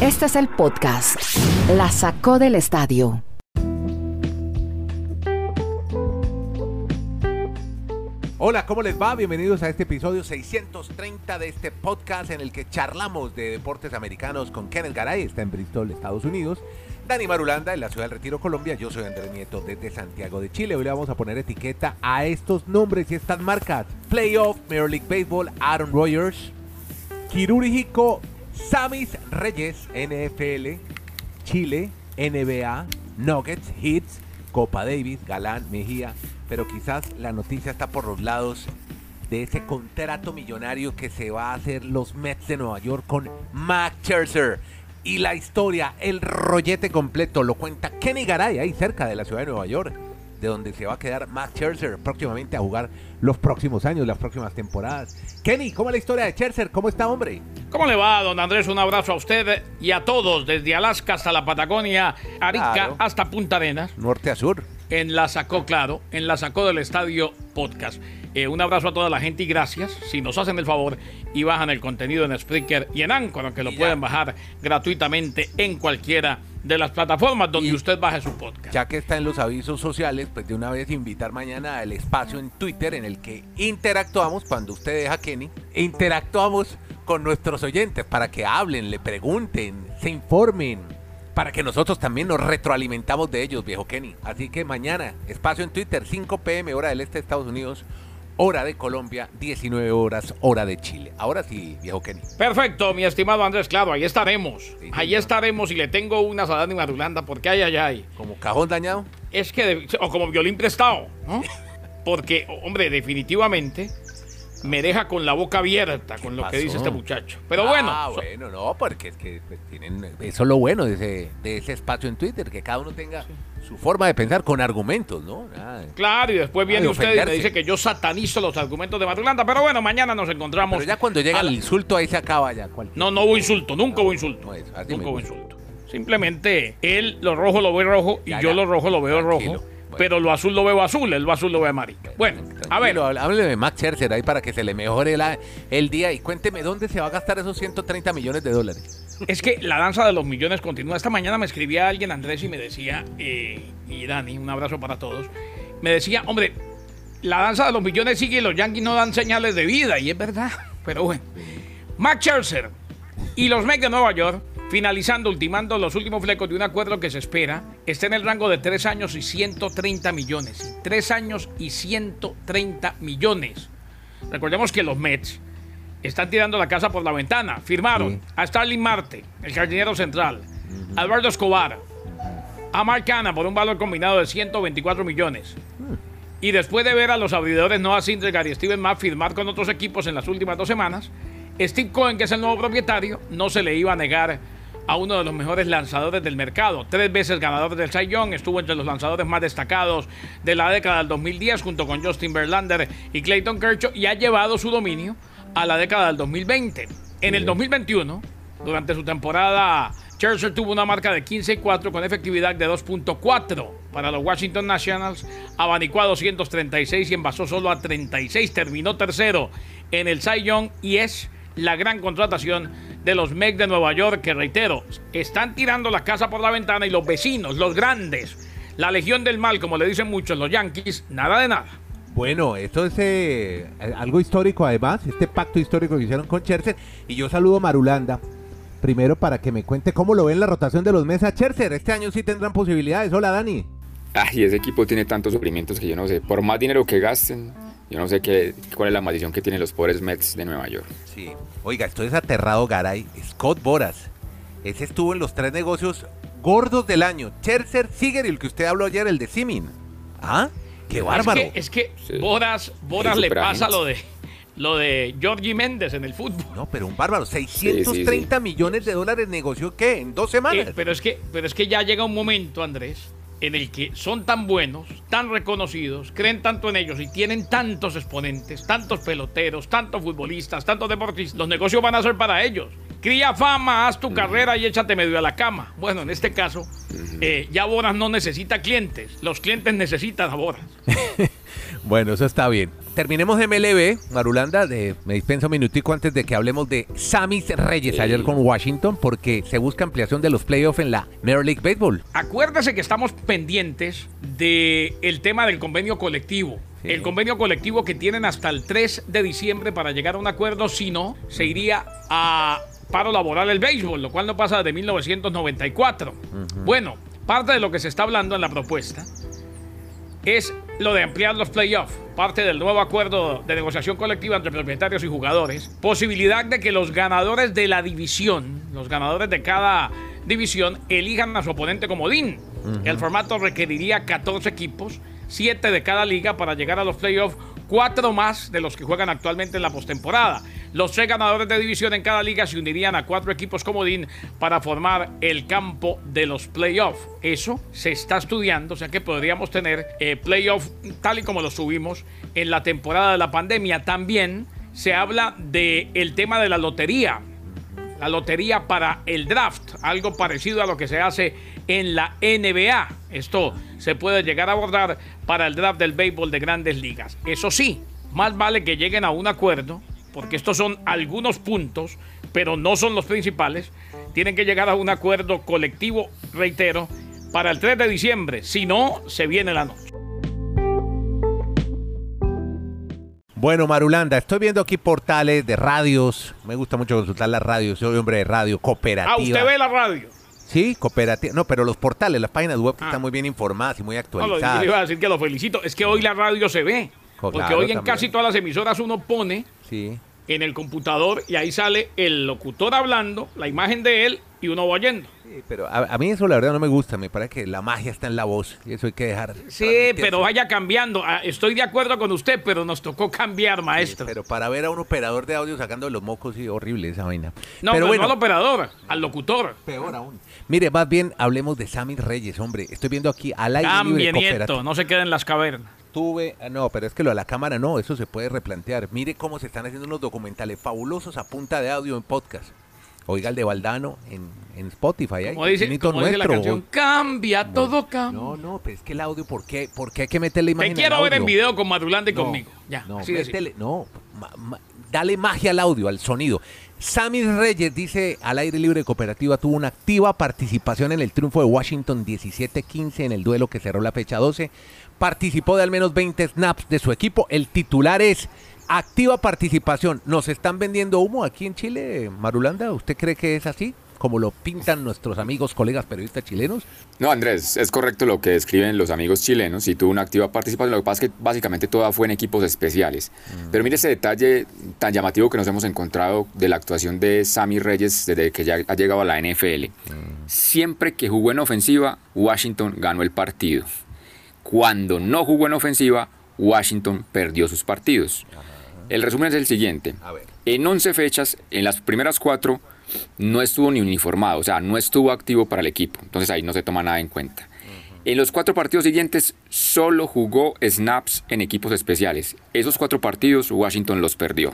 Este es el podcast. La sacó del estadio. Hola, ¿cómo les va? Bienvenidos a este episodio 630 de este podcast en el que charlamos de deportes americanos con Kenneth Garay, está en Bristol, Estados Unidos. Dani Marulanda en la ciudad del Retiro, Colombia. Yo soy Andrés Nieto desde Santiago de Chile. Hoy le vamos a poner etiqueta a estos nombres y estas marcas. Playoff, Major League Baseball, Aaron Rodgers, Quirúrgico, Samis Reyes, NFL, Chile, NBA, Nuggets, Hits, Copa Davis, Galán, Mejía, pero quizás la noticia está por los lados de ese contrato millonario que se va a hacer los Mets de Nueva York con Max Scherzer. Y la historia, el rollete completo, lo cuenta Kenny Garay, ahí cerca de la ciudad de Nueva York, de donde se va a quedar Max Scherzer próximamente a jugar los próximos años, las próximas temporadas. Kenny, ¿cómo es la historia de Scherzer? ¿Cómo está, hombre? ¿Cómo le va, don Andrés? Un abrazo a usted y a todos, desde Alaska hasta la Patagonia, Arica Claro. hasta Punta Arenas. Norte a sur. En la sacó, claro, en la sacó del estadio podcast. Eh, un abrazo a toda la gente y gracias. Si nos hacen el favor y bajan el contenido en Spreaker y en Anchor, que lo pueden bajar gratuitamente en cualquiera de las plataformas donde Y- usted baje su podcast. Ya que está en los avisos sociales, pues de una vez invitar mañana al espacio en Twitter en el que interactuamos, cuando usted deja Kenny, interactuamos con nuestros oyentes para que hablen, le pregunten, se informen, para que nosotros también nos retroalimentamos de ellos, viejo Kenny. Así que mañana, espacio en Twitter, 5 pm, hora del este de Estados Unidos, hora de Colombia, 19 horas, hora de Chile. Ahora sí, viejo Kenny. Perfecto, mi estimado Andrés, claro, ahí estaremos. Sí, ahí estaremos y le tengo una a Dani Marulanda porque ay, ay, ay. Como cajón dañado. es que, de- o como violín prestado, ¿no? Porque, hombre, definitivamente me deja con la boca abierta con lo que dice este muchacho. Pero bueno, Ah, bueno, no, porque es que pues, tienen, eso es lo bueno de ese, de ese espacio en Twitter, que cada uno tenga su forma de pensar con argumentos, ¿no? Nada. claro, y después viene usted y me dice que yo satanizo los argumentos de Marulanda. Pero bueno, mañana nos encontramos. Pero ya cuando llega el insulto ahí se acaba ya. cualquier- No, no hubo insulto, nunca hubo insulto. No, nunca hubo insulto. Simplemente él lo rojo lo ve rojo y Ya, yo ya. lo rojo lo veo Tranquilo. rojo. Bueno. Pero lo azul lo veo azul, lo azul lo ve amarillo. Bueno, a ver, Háblele de Max Scherzer ahí para que se le mejore la- el día y cuénteme dónde se va a gastar esos 130 millones de dólares. Es que la danza de los millones continúa. Esta mañana me escribía alguien, Andrés, y me decía, eh, y Dani, un abrazo para todos, me decía, hombre, la danza de los millones sigue y los Yankees no dan señales de vida, y es verdad, pero bueno. Max Scherzer y los Mets de Nueva York, finalizando, ultimando los últimos flecos de un acuerdo que se espera, está en el rango de 3 años y 130 millones. 3 años y 130 millones. Recordemos que los Mets están tirando la casa por la ventana. Firmaron Sí. a Starling Marte, el jardinero central, a Eduardo Escobar, a Mark Canna por un valor combinado de 124 millones. Y después de ver a los abridores Noah Syndergaard y Steven Mapp firmar con otros equipos en las últimas dos semanas, Steve Cohen, que es el nuevo propietario, no se le iba a negar a uno de los mejores lanzadores del mercado. Tres veces ganador del Cy Young, estuvo entre los lanzadores más destacados de la década del 2010 junto con Justin Verlander y Clayton Kershaw y ha llevado su dominio a la década del 2020. En el 2021, durante su temporada, Scherzer tuvo una marca de 15 y 4 con efectividad de 2.4 para los Washington Nationals, abanicó a 236 y envasó solo a 36, terminó tercero en el Cy Young y es la gran contratación de los Mets de Nueva York que reitero, están tirando la casa por la ventana y los vecinos, los grandes, la legión del mal, como le dicen muchos los Yankees, nada de nada. Bueno, esto es eh, algo histórico además, este pacto histórico que hicieron con Scherzer. Y yo saludo a Marulanda, primero para que me cuente cómo lo ven la rotación de los meses a Scherzer. Este año sí tendrán posibilidades. Hola, Dani. Ay, ese equipo tiene tantos sufrimientos que yo no sé. Por más dinero que gasten, yo no sé qué, cuál es la maldición que tienen los pobres Mets de Nueva York. Sí. Oiga, estoy desaterrado, Garay. Scott Boras. Ese estuvo en los tres negocios gordos del año. Scherzer, Seager y el que usted habló ayer, el de Simin. ¿Ah? ¡Qué bárbaro! Es que, es que Sí. Boras, Boras Sí, le pasa lo de lo de Georgie Méndez en el fútbol. No, pero un bárbaro. 630 millones de dólares negoció, ¿qué? ¿En dos semanas? Eh, pero, es que, pero es que ya llega un momento, Andrés, en el que son tan buenos, tan reconocidos, creen tanto en ellos y tienen tantos exponentes, tantos peloteros, tantos futbolistas, tantos deportistas, los negocios van a ser para ellos. Cría fama, haz tu carrera y échate medio a la cama. Bueno, en este caso, eh, ya Boras no necesita clientes, los clientes necesitan a Boras. Bueno, eso está bien. terminemos MLB, Marulanda, de, me dispensa un minutico antes de que hablemos de Samis Reyes Sí. ayer con Washington, porque se busca ampliación de los playoffs en la Major League Baseball. Acuérdese que estamos pendientes del el tema del convenio colectivo. Sí. El convenio colectivo que tienen hasta el 3 de diciembre para llegar a un acuerdo, si no, se iría a paro laboral el béisbol, lo cual no pasa desde 1994. Bueno, parte de lo que se está hablando en la propuesta es lo de ampliar los playoffs, parte del nuevo acuerdo de negociación colectiva entre propietarios y jugadores, posibilidad de que los ganadores de la división, los ganadores de cada división, elijan a su oponente comodín. El formato requeriría 14 equipos, 7 de cada liga para llegar a los playoffs, 4 más de los que juegan actualmente en la postemporada. Los tres ganadores de división en cada liga se unirían a cuatro equipos comodín para formar el campo de los playoffs. Eso se está estudiando, o sea que podríamos tener eh, playoffs tal y como los subimos en la temporada de la pandemia. También se habla del tema de la lotería la lotería para el draft, algo parecido a lo que se hace en la NBA. Esto se puede llegar a abordar para el draft del béisbol de grandes ligas. Eso sí, más vale que lleguen a un acuerdo, porque estos son algunos puntos, pero no son los principales. Tienen que llegar a un acuerdo colectivo, reitero, para el 3 de diciembre. Si no, se viene la noche. Bueno, Marulanda, estoy viendo aquí portales de radios. Me gusta mucho consultar las radios. Soy hombre de radio, cooperativa. Ah, usted ve la radio. Sí, cooperativa. No, pero los portales, las páginas web que Ah. están muy bien informadas y muy No, lo- yo actualizadas. iba a decir que lo felicito. Es que hoy la radio se ve. Porque claro, hoy en también. casi todas las emisoras uno pone Sí. en el computador y ahí sale el locutor hablando, la imagen de él y uno va oyendo. Sí, pero a, a mí eso la verdad no me gusta. Me parece que la magia está en la voz y eso hay que dejar. Sí, pero vaya cambiando. Ah, Estoy de acuerdo con usted, pero nos tocó cambiar, maestro. Pero para ver a un operador de audio sacando los mocos, sí, horrible esa vaina. no, pero pero bueno, no al operador, al locutor. peor aún. Mire, más bien hablemos de Sammy Reyes, hombre. Estoy viendo aquí al aire libre Cambie, cooperativa. nieto, no se quede en las cavernas. Tuve, ah, no, pero es que lo de la cámara no, eso se puede replantear. Mire cómo se están haciendo unos documentales fabulosos a punta de audio en podcast. Oiga el de Valdano en, en Spotify. Como dice, como dice la nuestro. canción, cambia, todo cambia. No, no, pero es que el audio, ¿por qué, ¿Por qué hay que meterle imagen Te al quiero ver en video con Madulanda y No, conmigo. Ya, no, métele- no, ma- ma- dale magia al audio, al sonido. Sammy Reyes dice al aire libre cooperativa tuvo una activa participación en el triunfo de Washington 17-15 en el duelo que cerró la fecha 12. Participó de al menos 20 snaps de su equipo. El titular es activa participación. ¿Nos están vendiendo humo aquí en Chile, Marulanda? ¿Usted cree que es así? Como lo pintan nuestros amigos, colegas periodistas chilenos. No, Andrés, es correcto lo que describen los amigos chilenos y tuvo una activa participación. Lo que pasa es que básicamente toda fue en equipos especiales. Pero mire ese detalle tan llamativo que nos hemos encontrado de la actuación de Sammy Reyes desde que ya ha llegado a la NFL. Siempre que jugó en ofensiva, Washington ganó el partido. Cuando no jugó en ofensiva, Washington perdió sus partidos. El resumen es el siguiente. En 11 fechas, en las primeras cuatro, no estuvo ni uniformado, o sea, no estuvo activo para el equipo. Entonces ahí no se toma nada en cuenta. En los cuatro partidos siguientes, solo jugó snaps en equipos especiales. Esos cuatro partidos, Washington los perdió.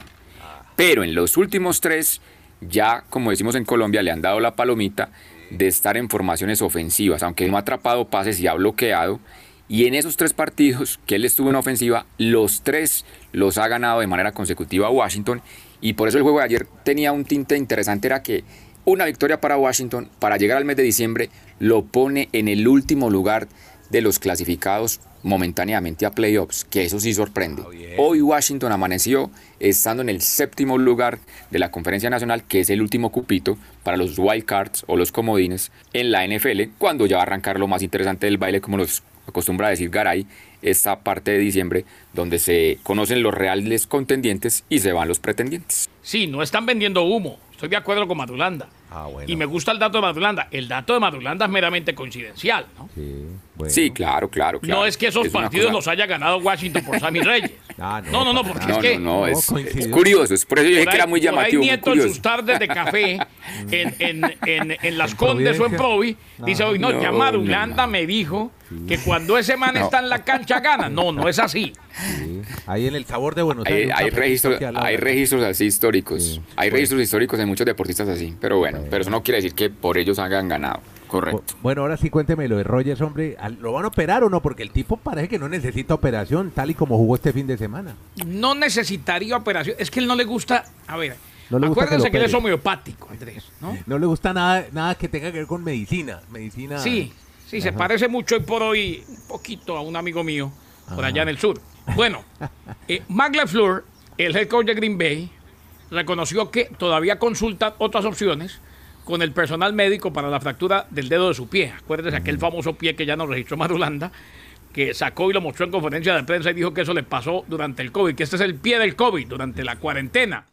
Pero en los últimos tres, ya, como decimos en Colombia, le han dado la palomita de estar en formaciones ofensivas, aunque no ha atrapado pases y ha bloqueado. Y en esos tres partidos que él estuvo en ofensiva, los tres los ha ganado de manera consecutiva Washington. Y por eso el juego de ayer tenía un tinte interesante, era que una victoria para Washington, para llegar al mes de diciembre, lo pone en el último lugar de los clasificados momentáneamente a playoffs, que eso sí sorprende. Hoy Washington amaneció estando en el séptimo lugar de la Conferencia Nacional, que es el último cupito para los wild cards o los comodines en la NFL, cuando ya va a arrancar lo más interesante del baile, como nos acostumbra a decir Garay, esta parte de diciembre donde se conocen los reales contendientes y se van los pretendientes. Sí, no están vendiendo humo. Estoy de acuerdo con Madulanda. Ah, bueno. Y me gusta el dato de Madulanda. El dato de Madulanda es meramente coincidencial, ¿no? Sí, bueno. Sí, claro, claro, claro. No es que esos Es partidos cosa- los haya ganado Washington por Sammy Reyes. Ah, no, no, no, porque es que no, no, es, curioso, es por eso yo dije que era muy por ahí llamativo, muy Nieto en sus tardes de café en, en, en, en Las Condes o en. Provi, dice hoy, no, No, ya no, Madulanda me dijo que cuando ese man está en la cancha gana. No, no es así. Sí. Ahí en el sabor de Buenos Hay, Aires. hay registros, hay registros así históricos. Sí, hay bueno. registros históricos de muchos deportistas así. Pero bueno, pero eso no quiere decir que por ellos hayan ganado. Correcto. Bueno, ahora sí cuénteme lo de Rogers, hombre. ¿Lo van a operar o no? Porque el tipo parece que no necesita operación, tal y como jugó este fin de semana. No necesitaría operación. Es que él no le gusta. A ver, acuérdense que, él es homeopático, Andrés. ¿no? no le gusta nada, nada que tenga que ver con medicina. medicina sí, sí, se parece mucho hoy por hoy, un poquito a un amigo mío por allá en el sur. Bueno, eh, el head coach de Green Bay, reconoció que todavía consultan otras opciones con el personal médico para la fractura del dedo de su pie. Acuérdense aquel famoso pie que ya nos registró Marulanda, que sacó y lo mostró en conferencia de prensa y dijo que eso le pasó durante el COVID, que este es el pie del COVID, durante la cuarentena.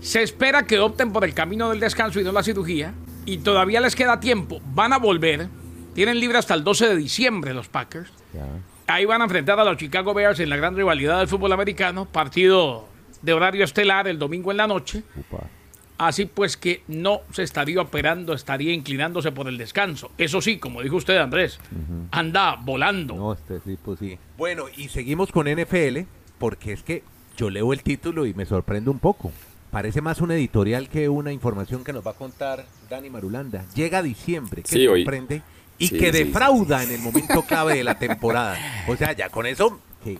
Se espera que opten por el camino del descanso y no la cirugía, y todavía les queda tiempo. Van a volver, tienen libre hasta el 12 de diciembre los Packers. Ahí van a enfrentar a los Chicago Bears en la gran rivalidad del fútbol americano, partido de horario estelar el domingo en la noche. Así pues que no se estaría operando, estaría inclinándose por el descanso. Eso sí, como dijo usted, Andrés, anda volando. No, este tipo sí. Bueno, y seguimos con NFL, porque es que yo leo el título y me sorprendo un poco. Parece más un editorial que una información que nos va a contar Dani Marulanda. Llega diciembre, que sorprende y que defrauda en el momento clave de la temporada. O sea, ya con eso, que,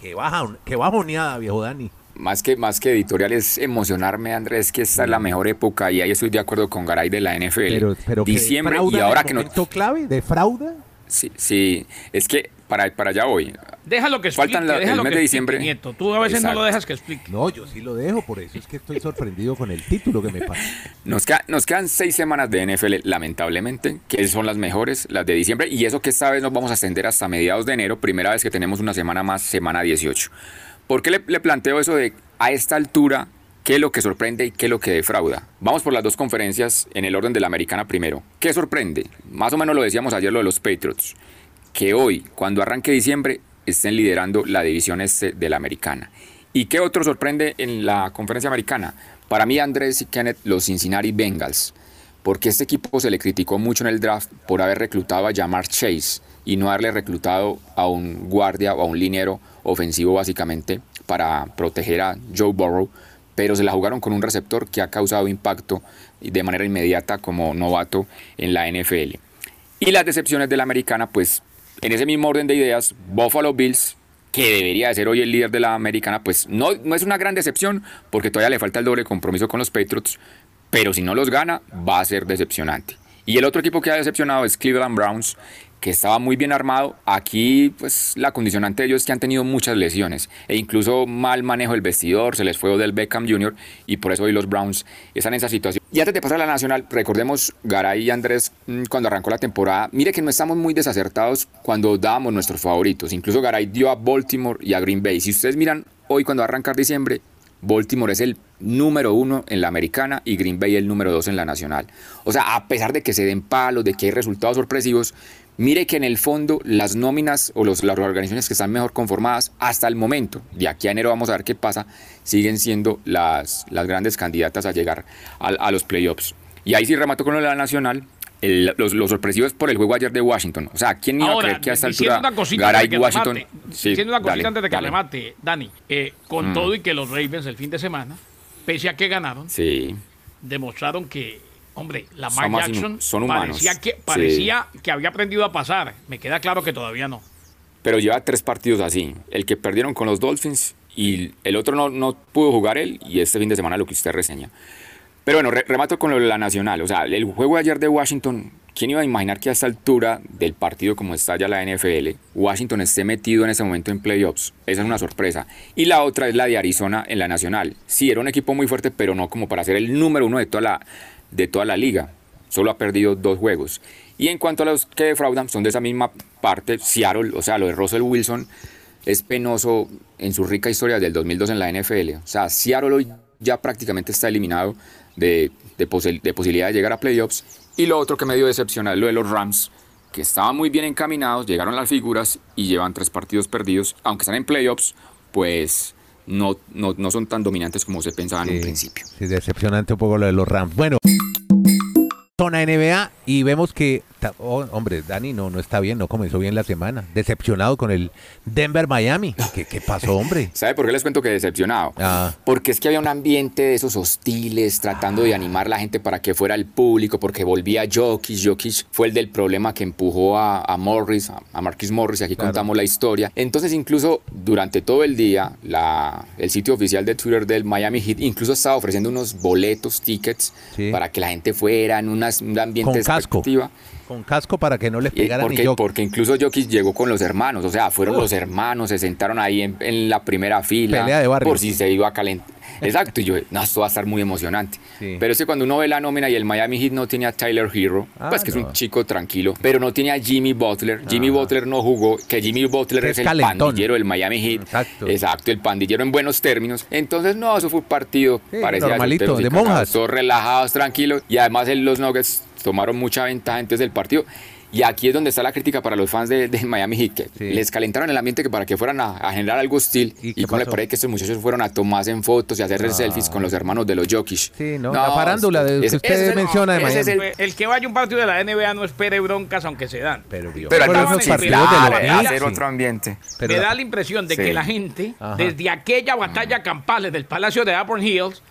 que, baja, que bajoneada, viejo Dani más que, más que editorial es emocionarme, Andrés, que esta es la mejor época y ahí estoy de acuerdo con Garay de la NFL. Pero, pero Diciembre y ahora que no. clave de fraude? Sí, sí, es que para, para allá voy. Déjalo que explique, Faltan el mes de diciembre. Nieto. Tú a veces no lo dejas que explique. No, yo sí lo dejo, por eso es que estoy sorprendido con el título que me pasa. Nos, nos quedan seis semanas de NFL, lamentablemente, que son las mejores, las de diciembre, y eso que esta vez nos vamos a ascender hasta mediados de enero, primera vez que tenemos una semana más, semana 18. ¿Por qué le, planteo eso de a esta altura qué es lo que sorprende y qué es lo que defrauda? Vamos por las dos conferencias en el orden de la americana primero. ¿Qué sorprende? Más o menos lo decíamos ayer lo de los Patriots, que hoy, cuando arranque diciembre, estén liderando la división este de la americana. ¿Y qué otro sorprende en la conferencia americana? Para mí, Andrés y Kenneth, los Cincinnati Bengals, porque este equipo se le criticó mucho en el draft por haber reclutado a Jamar Chase y no haberle reclutado a un guardia o a un liniero ofensivo básicamente para proteger a Joe Burrow, pero se la jugaron con un receptor que ha causado impacto de manera inmediata como novato en la NFL. Y las decepciones de la americana, pues en ese mismo orden de ideas, Buffalo Bills, que debería de ser hoy el líder de la americana, pues no, no es una gran decepción porque todavía le falta el doble compromiso con los Patriots, pero si no los gana va a ser decepcionante. Y el otro equipo que ha decepcionado es Cleveland Browns, que estaba muy bien armado. Aquí, pues la condicionante de ellos es que han tenido muchas lesiones e incluso mal manejo del vestidor, se les fue del Beckham Jr. y por eso hoy los Browns están en esa situación. Y antes de pasar a la nacional, recordemos Garay y Andrés mm, cuando arrancó la temporada. Mire que no estamos muy desacertados cuando dábamos nuestros favoritos. Incluso Garay dio a Baltimore y a Green Bay. Si ustedes miran hoy cuando va a arrancar diciembre, Baltimore es el número uno en la americana y Green Bay el número dos en la nacional. O sea, a pesar de que se den palos, de que hay resultados sorpresivos, Mire que en el fondo las nóminas o las organizaciones que están mejor conformadas hasta el momento, de aquí a enero vamos a ver qué pasa, siguen siendo las, las grandes candidatas a llegar a, los playoffs. Y ahí sí remato con la nacional. Los, los, sorpresivos por el juego ayer de Washington. O sea, ¿quién iba a creer que hasta altura Garay Washington... sí, diciendo una cosita antes de que remate, Dani. Eh, con mm. todo y que los Ravens el fin de semana, pese a que ganaron, sí. demostraron que Hombre, la Jackson son parecía, que, parecía que había aprendido a pasar. Me queda claro que todavía no. Pero lleva tres partidos así. El que perdieron con los Dolphins y el otro no, no pudo jugar él y este fin de semana lo que usted reseña. Pero bueno, remato con lo de la nacional. O sea, el juego de ayer de Washington, ¿quién iba a imaginar que a esta altura del partido como está ya la NFL, Washington esté metido en ese momento en playoffs? Esa es una sorpresa. Y la otra es la de Arizona en la nacional. Sí, era un equipo muy fuerte, pero no como para ser el número uno de toda la, de toda la liga. Solo ha perdido dos juegos. Y en cuanto a los que defraudan, son de esa misma parte. Seattle, o sea, lo de Russell Wilson, es penoso en su rica historia del 2002 en la NFL. O sea, Seattle hoy ya prácticamente está eliminado de, de, posibilidad de llegar a playoffs. Y lo otro que me dio decepcionar es lo de los Rams, que estaban muy bien encaminados, llegaron las figuras y llevan tres partidos perdidos. Aunque están en playoffs, pues no, no, son tan dominantes como se pensaba en un principio. Sí, decepcionante un poco lo de los Rams. Bueno, zona NBA y vemos que, oh, hombre, Dani no, no está bien, no comenzó bien la semana. Decepcionado con el Denver-Miami. ¿Qué, ¿Qué pasó, hombre? ¿Sabe por qué les cuento que decepcionado? Ah. Porque es que había un ambiente de esos hostiles, tratando de animar a la gente para que fuera el público, porque volvía Jokic. Jokic fue el del problema que empujó a, a Morris, a, a Marquis Morris, y aquí Claro. contamos la historia. Entonces, incluso durante todo el día, la, el sitio oficial de Twitter del Miami Heat incluso estaba ofreciendo unos boletos, tickets, Sí. para que la gente fuera en unas- un ambiente Con casco. Con casco para que no les Y pegaran ni porque, porque incluso Jokic llegó con los hermanos, o sea, fueron los hermanos, se sentaron ahí en, en la primera fila. Pelea de barrio. Por si se iba a calentar. Exacto, y yo, no, esto va a estar muy emocionante. Sí. Pero es que cuando uno ve la nómina y el Miami Heat no tenía a Tyler Hero, Ah, pues que es un chico tranquilo, pero no tenía a Jimmy Butler. Jimmy Butler no jugó, que Jimmy Butler es, es el calentón. pandillero del Miami Heat. Exacto. Exacto, el pandillero en buenos términos. Entonces, no, eso fue un partido Sí, normalito, de monjas. todos relajados, tranquilos. Y además los Nuggets tomaron mucha ventaja antes del partido. Y aquí es donde está la crítica para los fans de, de Miami Heat, que Sí. les calentaron el ambiente que para que fueran a, a generar algo hostil. ¿Y ¿Y, cómo le parece que estos muchachos fueron a tomarse en fotos y hacerse selfies con los hermanos de los Jokic? Sí, no, la farándula de- que usted ese es el- menciona de ese es Miami. el- El que vaya a un partido de la NBA no espere broncas aunque se dan. Pero, Dios, Pero al esos partidos de los hacer Knicks, sí. otro ambiente. Pero me da la impresión de Sí. que la gente, Ajá. desde aquella batalla campal del Palacio de Auburn Hills,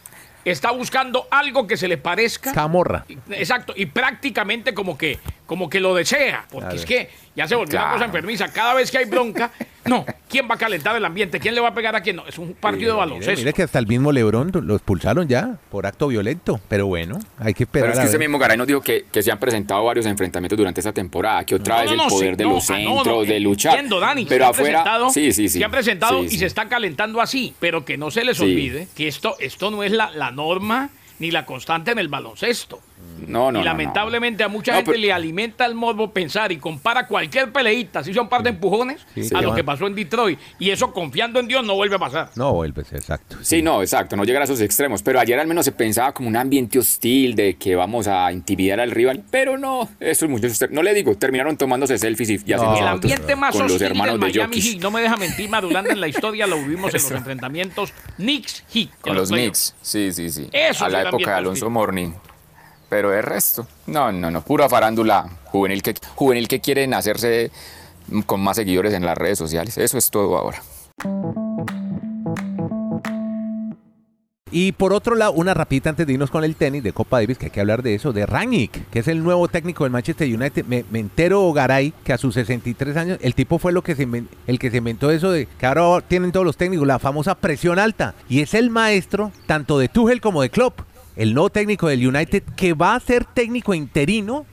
está buscando algo que se le parezca. Camorra. Exacto, y prácticamente como que, como que lo desea, porque Claro. es que ya se volvió una Claro. cosa enfermiza. Cada vez que hay bronca, no, ¿quién va a calentar el ambiente? ¿Quién le va a pegar a quién? No, es un partido de baloncesto. mire que hasta el mismo Lebron lo expulsaron ya por acto violento. Pero bueno, hay que esperar. Pero es a que ver. mismo, Garay, nos dijo que, que se han presentado varios enfrentamientos durante esta temporada, que otra No, vez no, el poder sí, de no, los ah, no, centros, no, de luchar. entiendo, Dani, pero se han afuera, presentado- sí, sí, sí. Se han presentado Sí, y se está calentando así, pero que no se les Sí. olvide que esto, esto no es la, la norma ni la constante en el baloncesto. No, no, y no, no. lamentablemente a mucha No, gente pero- le alimenta el morbo pensar y compara cualquier peleita, si son un par de empujones, Sí, a sí, lo que pasó en Detroit. Y eso confiando en Dios no vuelve a pasar. No vuelves, exacto. Sí, no, exacto, no llegar a esos extremos. Pero ayer al menos se pensaba como un ambiente hostil de que vamos a intimidar al rival. Pero no, esos muchachos, ter- no le digo, terminaron tomándose selfies y, y haciendo No, el ambiente más con los hostil del hermanos de Miami Jokic. Heat, no me deja mentir, Madulanda, en la historia lo vimos en los enfrentamientos Knicks-Heat. en Con los. Knicks, sí, sí, sí. Eso a la época de Alonso. Morning. Pero el resto, no, no, no, pura farándula juvenil que, juvenil que quieren hacerse con más seguidores en las redes sociales. Eso es todo ahora. Y por otro lado, una rapidita antes de irnos con el tenis de Copa Davis, que hay que hablar de eso, de Rangnick, que es el nuevo técnico del Manchester United. Me, entero, Garay, que a sus 63 años, el tipo fue lo que se el que se inventó eso de que ahora tienen todos los técnicos, la famosa presión alta. Y es el maestro tanto de Tuchel como de Klopp, el nuevo técnico del United, que va a ser técnico interino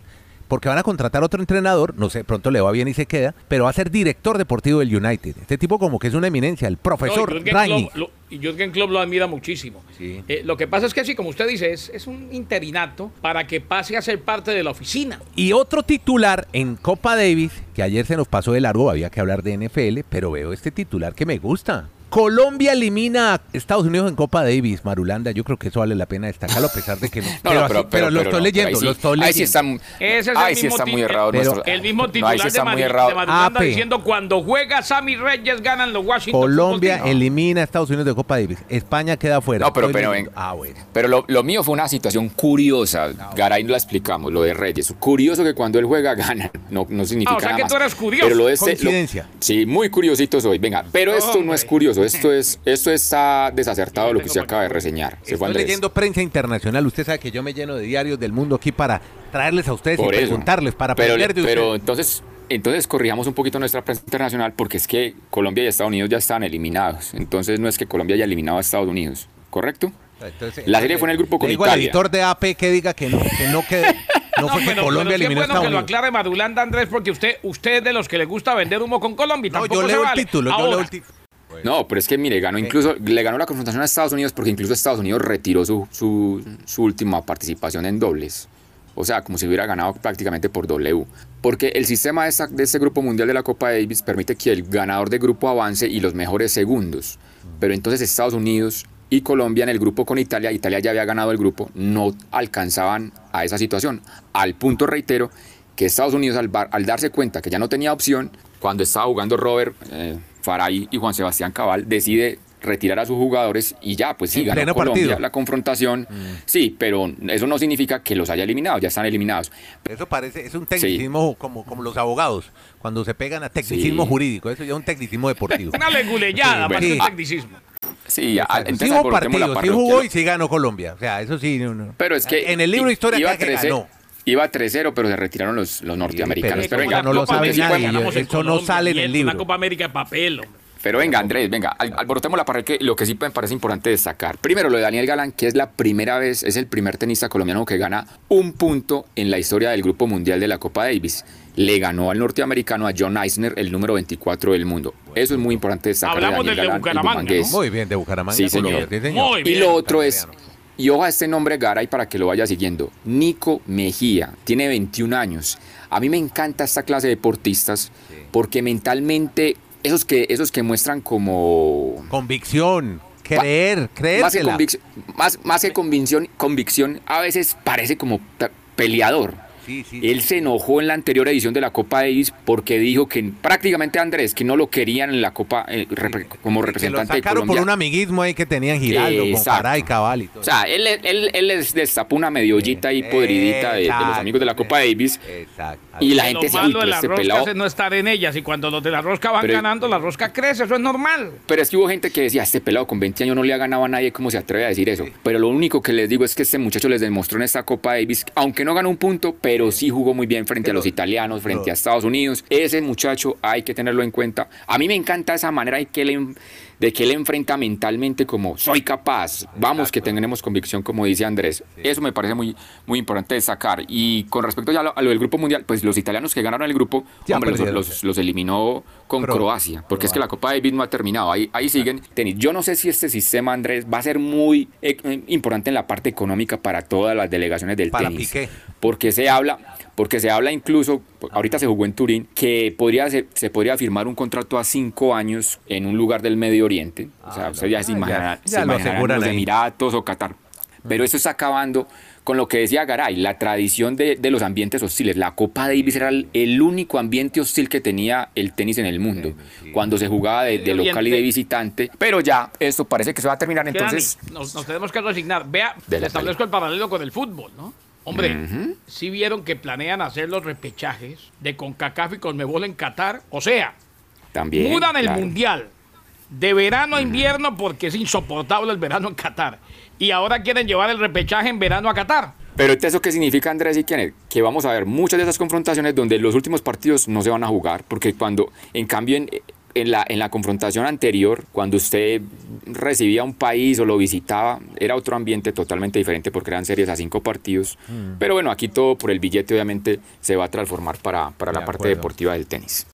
porque van a contratar otro entrenador, no sé, pronto le va bien y se queda, pero va a ser director deportivo del United. Este tipo como que es una eminencia, el profesor No, y Jürgen Rangnick. Klopp lo- y Jürgen Klopp lo admira muchísimo. Sí. Eh, lo que pasa es que sí, como usted dice, es, es un interinato para que pase a ser parte de la oficina. Y otro titular en Copa Davis, que ayer se nos pasó de largo, había que hablar de NFL, pero veo este titular que me gusta. Colombia elimina a Estados Unidos en Copa Davis, Marulanda. Yo creo que eso vale la pena destacarlo a pesar de que no. No, no, pero, así- pero lo estoy no, leyendo, ahí sí- lo estoy Ahí sí leyendo. está, Ese es el ahí sí mismo está muy errado pero- nuestro. El mismo titular sí de, está muy Mari- errado. de Madulanda AP. diciendo cuando juega Sammy Reyes ganan los Washington Colombia Football Team". elimina a Estados Unidos de Copa Davis. España queda fuera. No, pero- Estoy pero leyendo. ven- Ah, bueno. Pero lo, lo mío fue una situación curiosa. Garay no la explicamos, lo de Reyes. Curioso que cuando él juega gana. No, no significa Ah, o sea nada que más. tú eres curioso. Pero lo de este, lo- sí, muy curiosito soy. Venga, pero esto no es curioso. Esto es, esto está desacertado lo que usted acaba de reseñar. Estoy leyendo prensa internacional. Usted sabe que yo me lleno de diarios del mundo aquí para traerles a ustedes Por y eso. preguntarles, para pero, aprender de pero ustedes. entonces, entonces corrijamos un poquito nuestra prensa internacional porque es que Colombia y Estados Unidos ya están eliminados. Entonces no es que Colombia haya eliminado a Estados Unidos, ¿correcto? Entonces, La serie fue en el grupo con digo al editor de AP que diga que no, que no, que no fue que bueno, Colombia pero eliminó a bueno Estados que lo Unidos. aclare Madulanda, Andrés, porque usted, usted es de los que le gusta vender humo con Colombia. y No, tampoco yo se leo el vale. título, yo Ahora, leo el título. No, pero es que mire, ganó incluso, le ganó la confrontación a Estados Unidos porque incluso Estados Unidos retiró su, su, su última participación en dobles. O sea, como si hubiera ganado prácticamente por W. Porque el sistema de, esta- de este grupo mundial de la Copa Davis permite que el ganador de grupo avance y los mejores segundos. Pero entonces Estados Unidos y Colombia en el grupo con Italia, Italia ya había ganado el grupo, no alcanzaban a esa situación. Al punto, reitero, que Estados Unidos al, bar- al darse cuenta que ya no tenía opción, cuando estaba jugando Robert, eh, Faray y Juan Sebastián Cabal, decide retirar a sus jugadores y ya, pues sí, En ganó pleno Colombia partido. Mm. la confrontación. Sí, pero eso no significa que los haya eliminado, ya están eliminados. Eso parece, es un tecnicismo como, como los abogados, cuando se pegan a tecnicismo Sí. jurídico, eso ya es un tecnicismo deportivo. Una leguleyada, un sí. tecnicismo. Sí, a- entonces sí hubo partido, jugó y sí ganó Colombia. O sea, eso sí. no, no. Pero es que En el libro de historia iba que 13 ganó. Iba 3-0, pero se retiraron los, los norteamericanos. pero venga, no lo sabe nadie, eso sale en el y libro. Una Copa América de papel, hombre. Pero venga, Andrés, venga, al- alborotemos la parroquia. Lo que sí me parece importante destacar. Primero, lo de Daniel Galán, que es la primera vez, es el primer tenista colombiano que gana un punto en la historia del Grupo Mundial de la Copa Davis. Le ganó al norteamericano a John Eisner, el número 24 del mundo. Eso es muy importante destacar. Hablamos Daniel del de Galán y Bucaramanga. Muy bien, de Bucaramanga. Sí, señor. Colombia, sí, señor. Muy Y bien, lo otro es. Y ojo a este nombre Garay para que lo vaya siguiendo, Nico Mejía, tiene 21 años. A mí me encanta esta clase de deportistas porque mentalmente, esos que, esos que muestran como... Convicción, creer, Más que, convic- más, más que convicción, convicción, a veces parece como pe- peleador. Sí, sí, Él se enojó en la anterior edición de la Copa Davis porque dijo que prácticamente Andrés, que no lo querían en la Copa eh, como que lo representante de sacaron Colombia. por un amiguismo ahí que tenían Giraldo, con. Caray, Cabal y todo. O sea, él, él, él les destapó una mediollita y podridita de, de los amigos de la Copa Davis. Exacto. Y la Lo gente se malo de las este roscas pelado. es no estar en ellas y cuando los de la rosca van Pero- ganando, la rosca crece, eso es normal. Pero es que hubo gente que decía, este pelado con 20 años no le ha ganado a nadie, ¿cómo se atreve a decir eso? Pero lo único que les digo es que este muchacho les demostró en esta Copa Davis, aunque no ganó un punto, pero sí jugó muy bien frente a los italianos, frente pero- a Estados Unidos. Ese muchacho hay que tenerlo en cuenta. A mí me encanta esa manera de que de él enfrenta mentalmente como, soy capaz, vamos que tengamos convicción, como dice Andrés. Eso me parece muy, muy importante destacar. Y con respecto ya a lo, a lo del Grupo Mundial, pues los italianos que ganaron el grupo, Ya hombre, los, los- los eliminó con Cro- Croacia, porque es que la Copa Davis no ha terminado, ahí, ahí siguen tenis. Yo no sé si este sistema, Andrés, va a ser muy eh, eh, importante en la parte económica para todas las delegaciones del Para tenis. Piqué. Porque se habla, porque se habla incluso, ahorita se jugó en Turín, que podría se podría firmar un contrato a cinco años en un lugar del Medio Oriente. o sea, usted ya se Ah, ya- imaginará, ya se imaginarán los. Emiratos o Qatar. Pero eso está acabando con lo que decía Garay, la tradición de, de los ambientes hostiles. La Copa Davis era el, el único ambiente hostil que tenía el tenis en el mundo, cuando se jugaba de, de local y de visitante. Pero ya, esto parece que se va a terminar, entonces... Dani, nos, nos tenemos que resignar. Vea, establezco el paralelo con el fútbol, ¿no? Hombre, si vieron que planean hacer los repechajes de CONCACAF y CONMEBOL en Qatar, o sea, También. mudan el claro. mundial de verano a invierno porque es insoportable el verano en Qatar. Y ahora quieren llevar el repechaje en verano a Qatar. Pero ¿eso qué significa, Andrés y Kenneth? Que vamos a ver muchas de esas confrontaciones donde los últimos partidos no se van a jugar, porque cuando, en cambio, en, en la, en la confrontación anterior, cuando usted recibía un país o lo visitaba, era otro ambiente totalmente diferente porque eran series a cinco partidos. Pero bueno, aquí todo por el billete obviamente se va a transformar para, para De la parte deportiva del tenis.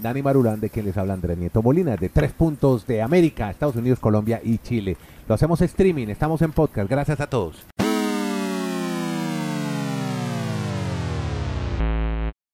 Dani Marulán, de quien les habla Andrés Nieto Molina, de tres puntos de América, Estados Unidos, Colombia y Chile. Lo hacemos streaming, estamos en podcast. Gracias a todos.